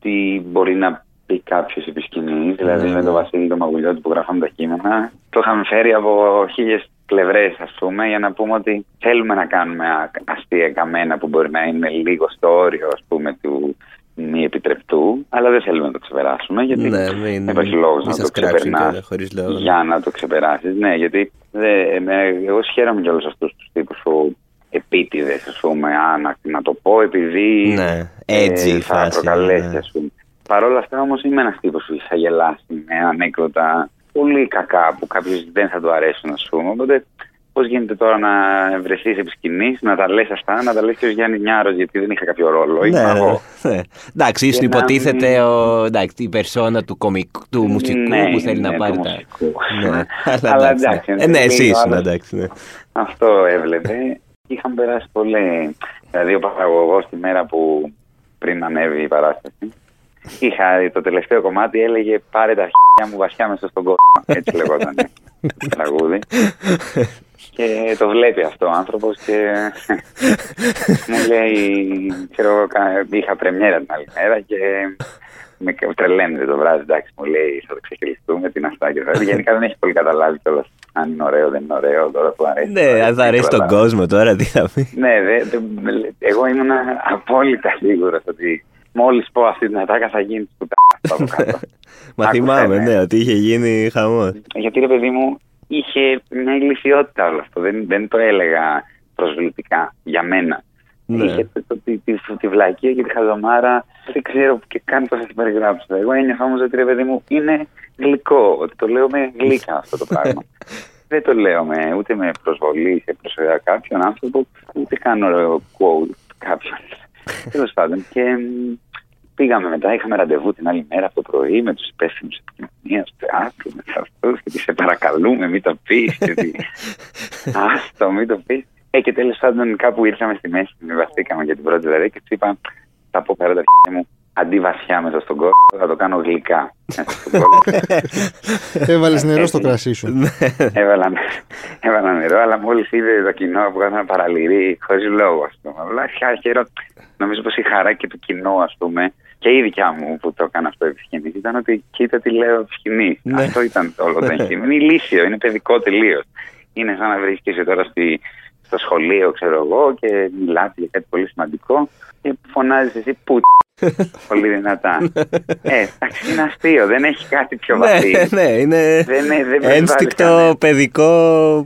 τι μπορεί να πει κάποιος επί σκηνής, δηλαδή Ναι, με ναι. τον Βασίλη τον Μαγουλιώτη που γράφαμε τα κείμενα. Το είχαμε φέρει από χίλιες πλευρές, ας πούμε, για να πούμε ότι θέλουμε να κάνουμε α- αστεία καμένα που μπορεί να είναι λίγο στο όριο, ας πούμε, του μη επιτρεπτού, αλλά δεν θέλουμε να το ξεπεράσουμε, γιατί Ναι, μην- δεν υπάρχει λόγος μην να σας το κράξουν ξεπερνάς κιόλα, χωρίς λόγο. για να το ξεπεράσεις. Ναι, γιατί δε, με, εγώ χαίρομαι για όλους αυτούς τους τύπους που επίτηδες, ας πούμε, α, να, να το πω επειδή Ναι, edgy θα φάση, προκαλέσει, ναι. ας πούμε. Παρ' όλα αυτά όμως είμαι ένας τύπος που θα γελάσει με ανέκδοτα πολύ κακά που κάποιο δεν θα του αρέσουν, ας πούμε. Οπότε πώς γίνεται τώρα να βρεθείς επί σκηνής, να τα λες αυτά, να τα λες και ο Γιάννη Νιάρος, γιατί δεν είχα κάποιο ρόλο. Ναι, Ήμουν ναι, εγώ. ναι. Εντάξει, ίσως Και να υποτίθεται μην- ο, εντάξει, η περσόνα του, κομικού, του μουσικού Ναι, που θέλει ναι, να πάρει του τα. μουσικού. Ναι, Αλλά εντάξει. εντάξει, ναι. Ε, ναι, εσύ λίγο ήσουν, άλλος. εντάξει. Ναι. Αυτό έβλεπε. Είχαν περάσει πολύ. Δηλαδή, ο παραγωγός τη μέρα που πριν ανέβει η παράσταση, είχα το τελευταίο κομμάτι έλεγε Πάρε τα αρχίδια μου βασιά μέσα στον κόσμο. Έτσι λεγόταν το τραγούδι. Και το βλέπει αυτό ο άνθρωπος και μου λέει, ξέρω εγώ, κα- είχα πρεμιέρα την άλλη μέρα και με τρελαίνεται το βράδυ, εντάξει, μου λέει θα το ξεχυλιστούμε, την αυτά και αυτά. Γενικά δεν έχει πολύ καταλάβει κιόλας αν είναι ωραίο, δεν είναι ωραίο, τώρα που αρέσει. Ναι, αν θα αρέσει τον Καλά. κόσμο τώρα, τι θα πει. Ναι, δε, δε, εγώ ήμουν απόλυτα σίγουρος ότι μόλις πω αυτή την ατάκα θα γίνει της πουτάνας από κάτω. Μα Άκουσα, θυμάμαι, ναι. ναι, ότι είχε γίνει χαμός. Γιατί ρε παιδί μου, είχε μια ηλικιότητα όλο αυτό. Δεν, δεν το έλεγα προσβλητικά για μένα. Ναι. Είχε το, το, τη, τη, τη βλακία και τη χαζομάρα. Δεν ξέρω και καν πώς θα την περιγράψω. Εγώ ένιωθα όμω ότι ρε παιδί μου είναι γλυκό. Ότι το λέω με γλύκα αυτό το πράγμα. δεν το λέω με, ούτε με προσβολή σε προσωπικά κάποιον άνθρωπο, ούτε κάνω ωραίο quote κάποιον. Τέλος πάντων. Και μ, πήγαμε μετά, είχαμε ραντεβού την άλλη μέρα από το πρωί με τους υπεύθυνους επικοινωνία του θεάτρου, με αυτούς και τις σε παρακαλούμε, μην το πεις. Άστο, μην το πεις. Ε, και τέλος πάντων κάπου ήρθαμε στη μέση, συμβαστήκαμε για την πρώτη δωρεά και τους είπα: Θα πω πέρα τα αρχίδια μου, αντί βασιά μέσα στον κόλλο, θα το κάνω γλυκά. μέσα στον κόλλο. Έβαλες νερό στο κρασί σου. Ναι. έβαλα, έβαλα νερό, αλλά μόλις είδε το κοινό που έκανα παραλυρή, χωρίς λόγο, ας πούμε. Απλά χα- χαίρο- νομίζω πως η χαρά και του κοινού, ας πούμε, και η δικιά μου που το έκανα αυτό επί σκηνής, ήταν ότι κοίτα τι λέω επί σκηνής. Ναι. Αυτό ήταν όλο το εγχείρημα. Είναι ηλίθιο, είναι παιδικό τελείως. Είναι σαν να βρίσκεσαι τώρα στη, στο σχολείο, ξέρω εγώ, και μιλάτε για κάτι πολύ σημαντικό και φωνάζεις εσύ που πολύ δυνατά. ε, εντάξει, είναι αστείο, δεν έχει κάτι πιο Ναι, βαθύ. ναι, είναι Δεν- δεν- δεν ένστικτο βάζει κανένα. παιδικό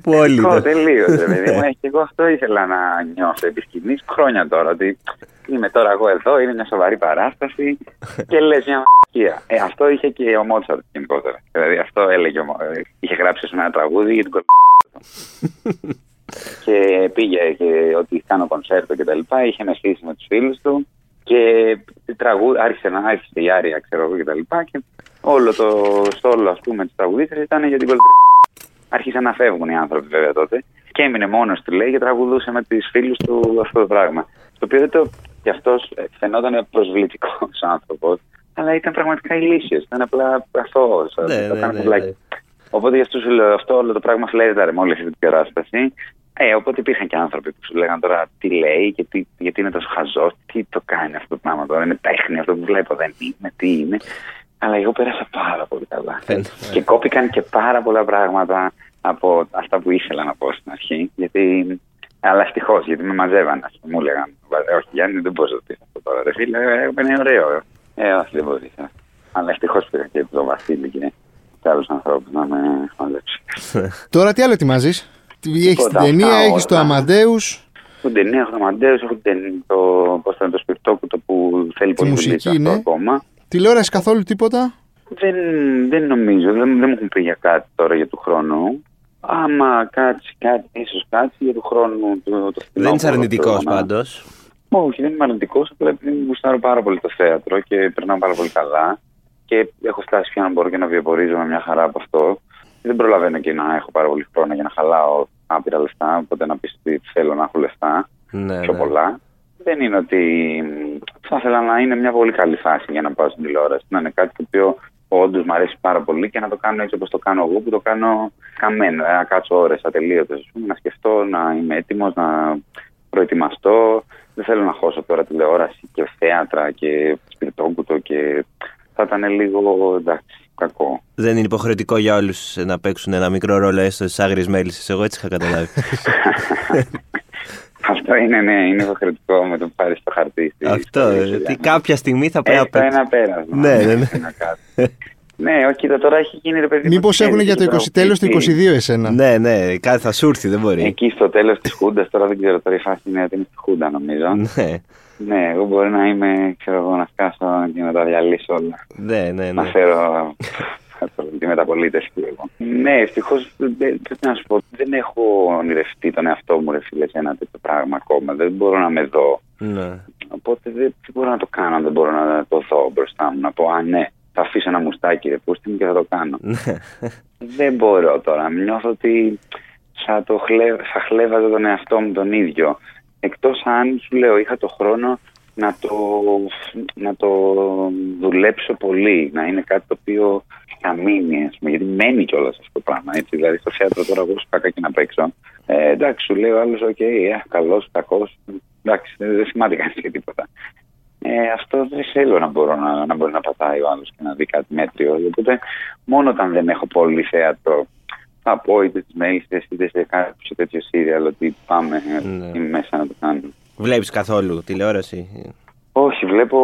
που όλοι. Παιδικό, το- τελείω. Και εγώ αυτό ήθελα να νιώσω επί σκηνής χρόνια τώρα. Ότι είμαι τώρα εγώ εδώ, είναι μια σοβαρή παράσταση και λες μια μαλακία. Ε, αυτό είχε και ο Μότσαρτ γενικότερα. Δηλαδή αυτό έλεγε. ο Μο- ε, Είχε γράψει σε ένα τραγούδι για την κολ... και πήγε και ότι κάνω κονσέρτο και τα λοιπά. Είχε μεσήσει με τους φίλους του και τραγούδι, άρχισε να άρχισε η Άρια, ξέρω εγώ και τα λοιπά. Και όλο το στόλο, ας πούμε, της τραγουδίστριας ήταν για την κολ άρχισαν να φεύγουν οι άνθρωποι βέβαια τότε. Και έμεινε μόνος του, λέει, και τραγουδούσε με τους φίλους του αυτό το πράγμα. Το οποίο δεν το. κι αυτός φαινόταν προσβλητικός άνθρωπος, αλλά ήταν πραγματικά ηλίθιος. Ήταν απλά αθώος. Ναι, ναι, ναι, ναι. Οπότε γι' αυτό σου λέω αυτό όλο το πράγμα φλέζαρε με όλη αυτή την κατάσταση. Ε, οπότε υπήρχαν και άνθρωποι που σου λέγανε τώρα τι λέει και τι, γιατί είναι τόσο χαζός, τι το κάνει αυτό το πράγμα τώρα. Είναι τέχνη αυτό που βλέπω, δεν είναι, τι είναι. Αλλά εγώ πέρασα πάρα πολύ καλά. Φαίνεται. Και κόπηκαν και πάρα πολλά πράγματα από αυτά που ήθελα να πω στην αρχή. Γιατί, αλλά ευτυχώς, γιατί με μαζεύαν. Ας πούμε, μου έλεγαν, «Ε, Όχι, Γιάννη, δεν μπορείς να το πεις αυτό τώρα. Ρε φίλε, ε, είναι ωραίο. Ε, όχι, δεν μπορείς. Αλλά ευτυχώς πήγα και το Βασίλη και και άλλους ανθρώπους να με μαζέψει. Τώρα τι άλλο ετοιμάζεις; Έχεις την Τίποτα, ταινία, αυτά έχεις το όλα. Αμαντέου. Έχω την ταινία, έχω το Μαντέο, έχω την- το, πώς θα είναι, το σπιρτόκουτο που θέλει πολύ μουσική, δουλειά αυτό ναι. ακόμα. Τηλεόραση καθόλου τίποτα; Δεν, δεν νομίζω, δεν, δεν μου έχουν πει για κάτι τώρα για του χρόνου. Άμα κάτσει κάτι, ίσως κάτσει για του χρόνου. Το, το Δεν είσαι αρνητικός θέλω να- πάντως. Όχι, δεν είμαι αρνητικός. Απλά επειδή μου γουστάρω πάρα πολύ το θέατρο και περνάω πάρα πολύ καλά. Και έχω φτάσει πια να μπορώ και να βιοπορίζομαι μια χαρά από αυτό. Δεν προλαβαίνω και να έχω πάρα πολύ χρόνο για να χαλάω άπειρα λεφτά. Οπότε να πεις ότι θέλω να έχω λεφτά Ναι, πιο ναι. πολλά. Δεν είναι ότι μ, θα ήθελα να είναι μια πολύ καλή φάση για να πάω στην τηλεόραση. Να είναι κάτι το οποίο όντως μου αρέσει πάρα πολύ και να το κάνω έτσι όπως το κάνω εγώ, που το κάνω καμένο. Ε, Να κάτσω ώρες ατελείωτες, να σκεφτώ, να είμαι έτοιμος, να προετοιμαστώ. Δεν θέλω να χώσω τώρα τηλεόραση και θέατρα και σπιρτόκουτο και θα ήταν λίγο εντάξει, κακό. Δεν είναι υποχρεωτικό για όλους να παίξουν ένα μικρό ρόλο έστω στις άγριες μέλισσες. Εγώ έτσι είχα καταλάβει. Αυτό είναι, ναι, είναι υποχρεωτικό με το που πάρεις το χαρτί. στη- Αυτό. στο ε, Ίσο, Ότι ναι. κάποια στιγμή θα πρέπει να Έστω παίξεις. ένα πέρασμα. Ναι, ναι, ναι. Να κάτσει. ναι, όχι, κοίτα, τώρα έχει γίνει ρε παιδί. μου, Μήπως ξέρεις, έχουν για το 20 τέλο του 22 εσένα; Ναι, ναι, κάτι θα σου έρθει, δεν μπορεί. Εκεί στο τέλος της Χούντας, τώρα δεν ξέρω τώρα η φάση είναι ότι είναι στη Χούντα νομίζω. Ναι, ναι, εγώ μπορεί να είμαι, ξέρω εγώ, να σκάσω και να τα διαλύσω όλα. ναι, ναι. Να ναι. φέρω. τη μεταπολίτευση εγώ. Ναι, ευτυχώς πρέπει να σου πω, δεν έχω ονειρευτεί τον εαυτό μου, ρε φίλε, σε ένα τέτοιο πράγμα ακόμα. Δεν μπορώ να με δω. Ναι. Οπότε δεν, δεν μπορώ να το κάνω, αν δεν μπορώ να το δω μπροστά μου. Να πω, Α, ναι, θα αφήσω ένα μουστάκι, ρε πούστη μου και θα το κάνω. δεν μπορώ τώρα. Νιώθω ότι θα, το χλε, θα χλεύαζα τον εαυτό μου τον ίδιο. Εκτός αν σου λέω, είχα το χρόνο να το, να το δουλέψω πολύ, να είναι κάτι το οποίο θα μείνει, ας πούμε, γιατί μένει κιόλας αυτό το πράγμα. Έτσι. Δηλαδή στο θέατρο τώρα, εγώ σου και να παίξω. Ε, εντάξει, σου λέει ο άλλος, ok, okay, ε, καλός, κακός. Εντάξει, δεν, δεν θυμάται κανείς και τίποτα. Ε, αυτό δεν θέλω να μπορώ να, να μπορεί να πατάει ο άλλος και να δει κάτι μέτριο. Οπότε μόνο όταν δεν έχω πολύ θέατρο θα πω είτε στι μέλισσε είτε σε κάποιο τέτοιο σύριαλ ότι πάμε ναι. μέσα να το κάνουμε. Βλέπεις καθόλου τηλεόραση; Όχι, βλέπω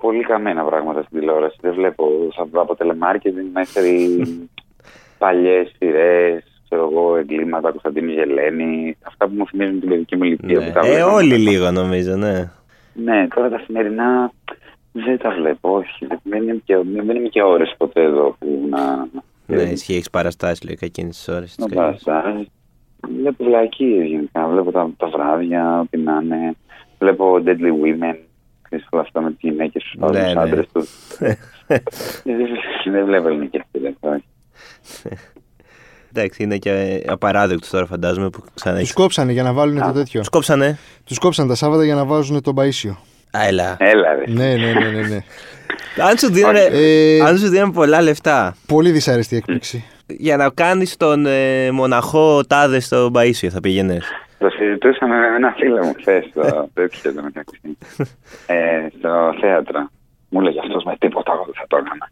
πολύ καμένα πράγματα στην τηλεόραση. Δεν βλέπω. Θα από τηλεμάρκετινγκ μέχρι παλιές σειρές, ξέρω εγώ, εγκλήματα, Κωνσταντίνη Γελένη. Αυτά που μου θυμίζουν την παιδική μου ηλικία. Ναι. Ε, όλοι λίγο νομίζω, ναι. Ναι, τώρα τα σημερινά δεν τα βλέπω, όχι. Δεν είμαι και, δεν είμαι και ώρες ποτέ εδώ που να... Ναι, ισχύει, έχεις παραστάσεις λογικά εκείνες τις ώρες. Ναι, παραστάσεις. Βλέπω βλακίες γενικά, βλέπω τα, τα βράδια, ό,τι να είναι. Βλέπω Deadly Women, ξέρεις όλα αυτά με τις γυναίκες τους, ναι, τους ναι. άντρες τους. δεν βλέπω ελληνικές τηλεφώνες. Εντάξει, είναι και απαράδεκτο τώρα φαντάζομαι που ξανά Τους κόψανε για να βάλουν το τέτοιο. Τους κόψανε. Τους κόψανε τα Σάββατα για να βάζουν τον Παίσιο. Α, έλα. Έλα, ρε. Ναι, ναι, ναι, ναι. ναι. αν, σου δίνανε, ε, αν σου δίνανε πολλά λεφτά. Πολύ δυσάρεστη έκπληξη. Για να κάνεις τον ε, μοναχό τάδε στο Παίσιο θα πήγαινες. Το συζητούσαμε με ένα φίλο μου χθες στο τέτοιο το μεταξύ. ε, στο θέατρο. Μου λέγε αυτός με τίποτα εγώ δεν θα το έκανα.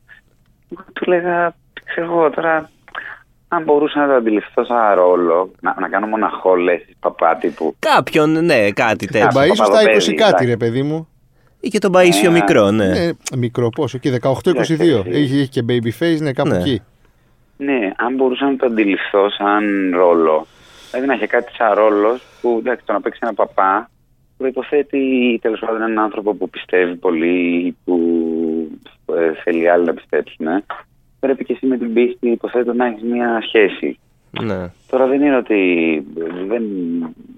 Του λέγα, ξέρω εγώ τώρα αν μπορούσα να το αντιληφθώ σαν ρόλο, να, να κάνω μοναχό, λες, παπά τύπου. Κάποιον, ναι, κάτι τέτοιο. Τον Παίσιο στα 20 κάτι, ρε παιδί μου. Ή και τον Παίσιο ναι, μικρό, ναι. ναι. Μικρό, πόσο, και 18-22. Έχει και baby face, ναι, κάπου ναι. εκεί. Ναι, αν μπορούσα να το αντιληφθώ σαν ρόλο. Δηλαδή να έχει κάτι σαν ρόλος που εντάξει, το να παίξει ένα παπά προποθέτει τέλος πάντων έναν άνθρωπο που πιστεύει πολύ, που ε, θέλει άλλοι να πιστέψουν πρέπει και εσύ με την πίστη υποθέτω να έχεις μια σχέση. Ναι. Τώρα δεν είναι ότι δεν,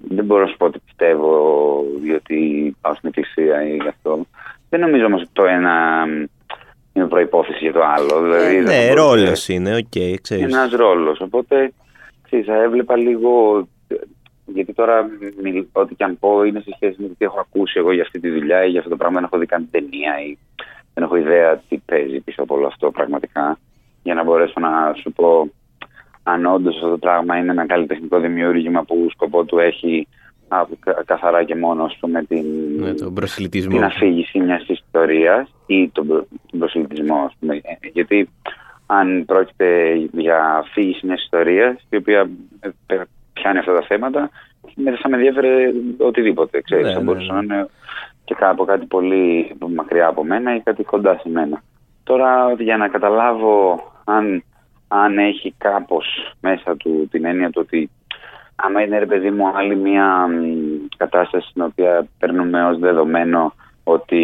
δεν μπορώ να σου πω ότι πιστεύω διότι πάω στην εκκλησία ή αυτό. Δεν νομίζω όμως ότι το ένα είναι προϋπόθεση για το άλλο. Δηλαδή, ε, ναι, ρόλος είναι, ok, okay, ξέρεις. Ένας ρόλος, οπότε ξέρεις, θα έβλεπα λίγο, γιατί τώρα ό,τι και αν πω είναι σε σχέση με το τι έχω ακούσει εγώ για αυτή τη δουλειά ή για αυτό το πράγμα, δεν έχω δει καν ταινία ή δεν έχω ιδέα τι παίζει πίσω από όλο αυτό πραγματικά για να μπορέσω να σου πω αν όντως αυτό το πράγμα είναι ένα καλλιτεχνικό δημιούργημα που σκοπό του έχει α, καθαρά και μόνο πούμε, την, ναι, τον την αφήγηση μιας ιστορίας ή τον, τον προσιλητισμό. Πούμε. Ε, γιατί αν πρόκειται για αφήγηση μιας ιστορίας η οποία ε, πιάνει αυτά τα θέματα, θα με ενδιαφέρει οτιδήποτε. Ξέρεις, ναι, θα ναι, μπορούσε ναι. να είναι και από κάτι πολύ μακριά από μένα ή κάτι κοντά σε μένα. Τώρα για να καταλάβω αν, αν έχει κάπως μέσα του την έννοια του ότι άμα είναι ρε παιδί μου άλλη μια κατάσταση στην οποία παίρνουμε ως δεδομένο ότι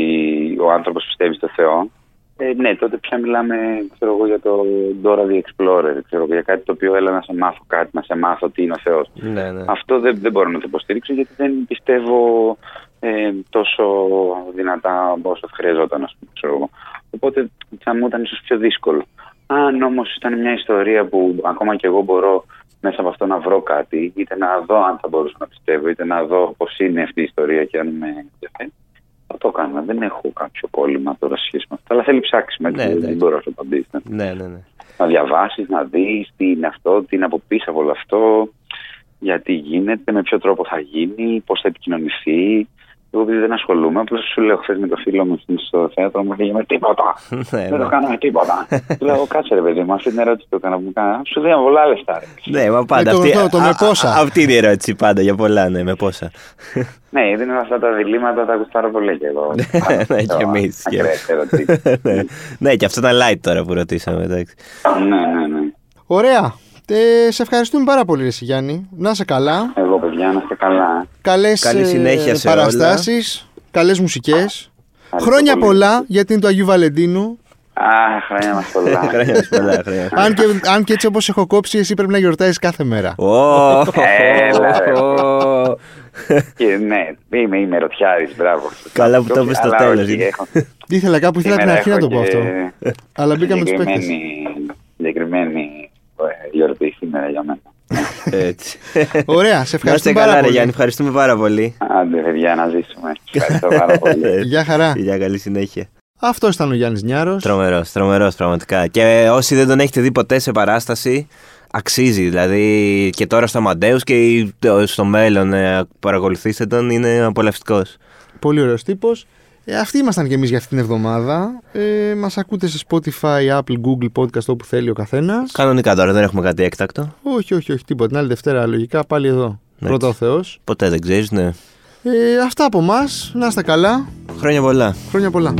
ο άνθρωπος πιστεύει στο Θεό ε, ναι, τότε πια μιλάμε ξέρω εγώ, για το Dora the Explorer, ξέρω, για κάτι το οποίο έλα να σε μάθω κάτι, να σε μάθω τι είναι ο Θεός. Ναι, ναι. Αυτό δεν, δεν μπορώ να το υποστηρίξω γιατί δεν πιστεύω ε, τόσο δυνατά όσο χρειαζόταν, ας πούμε, ξέρω εγώ. Οπότε θα μου ήταν ίσως πιο δύσκολο. Αν όμως ήταν μια ιστορία που ακόμα και εγώ μπορώ μέσα από αυτό να βρω κάτι, είτε να δω αν θα μπορούσα να πιστεύω, είτε να δω πώς είναι αυτή η ιστορία και αν με ενδιαφέρει, θα το έκανα. Δεν έχω κάποιο κόλλημα τώρα σχέση με αυτό. Αλλά θέλει ψάξιμο, ναι, ναι, δεν μπορώ να σου απαντήσω. Ναι, ναι, ναι. Να διαβάσεις, να δεις τι είναι αυτό, τι είναι από πίσω από όλο αυτό, γιατί γίνεται, με ποιο τρόπο θα γίνει, πώς θα επικοινωνηθεί. Εγώ επειδή δεν ασχολούμαι, απλώς σου λέω χθε με το φίλο μου στο θέατρο μου λέγε με τίποτα. Ναι, δεν το ναι. κάναμε τίποτα. Του λέω κάτσε ρε παιδί μου, αυτή την ερώτηση που έκανα που κάνα. Σου δίνω πολλά λεφτά. Ναι, μα πάντα. Ε, αυτή, το, με πόσα. Αυτή είναι η ερώτηση πάντα για πολλά, ναι, με πόσα. Ναι, γιατί είναι αυτά τα διλήμματα τα γουστάρω πολύ και εγώ. Ναι, και εμείς. Ναι, και αυτό ήταν light τώρα που ρωτήσαμε. Ναι, ναι, ναι. Ωραία. Ε, σε ευχαριστούμε πάρα πολύ, Ρεσί Γιάννη. Να είσαι καλά. Εγώ, παιδιά, να είστε καλά. Καλές ε, παραστάσεις, καλές μουσικές. Χρόνια πολλά γιατί είναι το Αγίου Βαλεντίνου. Α, χρόνια μας πολλά. Χρόνια μας πολλά, χρόνια. αν, και, αν και έτσι όπως έχω κόψει, εσύ πρέπει να γιορτάζεις κάθε μέρα. Ω, Έλα, ρε. ω. Και ναι, είμαι, είμαι ρωτιάρης, μπράβο. Καλά που το είπες στο Αλλά τέλος, όχι, γιατί- έχω- Ήθελα κάπου, ήθελα την σήμερα αρχή να έχω το πω και αυτό. Αλλά μπήκαμε του παίχτε. συγκεκριμένη- Συγκεκριμένη ε, γιορτή σήμερα για μένα. Έτσι. Ωραία, σε Να είστε ευχαριστούμε καλά, πάρα ρε πολύ. Γιάννη, ευχαριστούμε πάρα πολύ. Άντε, παιδιά, να ζήσουμε. Ευχαριστώ πάρα πολύ. Γεια χαρά. Για καλή συνέχεια. Αυτό ήταν ο Γιάννης Νιάρος. Τρομερός, τρομερός πραγματικά. Και όσοι δεν τον έχετε δει ποτέ σε παράσταση, αξίζει. Δηλαδή και τώρα στο Αμαντέου και στο μέλλον ε, παρακολουθήστε τον, είναι απολαυστικός. Πολύ ωραίος τύπος. Ε, αυτοί ήμασταν και εμείς για αυτήν την εβδομάδα. Ε, Μας ακούτε σε Spotify, Apple, Google Podcast όπου θέλει ο καθένας. Κανονικά τώρα δεν έχουμε κάτι έκτακτο. Όχι, όχι, όχι, τίποτα. Την άλλη Δευτέρα λογικά πάλι εδώ. Πρώτα ο Θεός. Ποτέ δεν ξέρεις, ναι. Ε, αυτά από εμά. Να είστε καλά. Χρόνια πολλά. Χρόνια πολλά.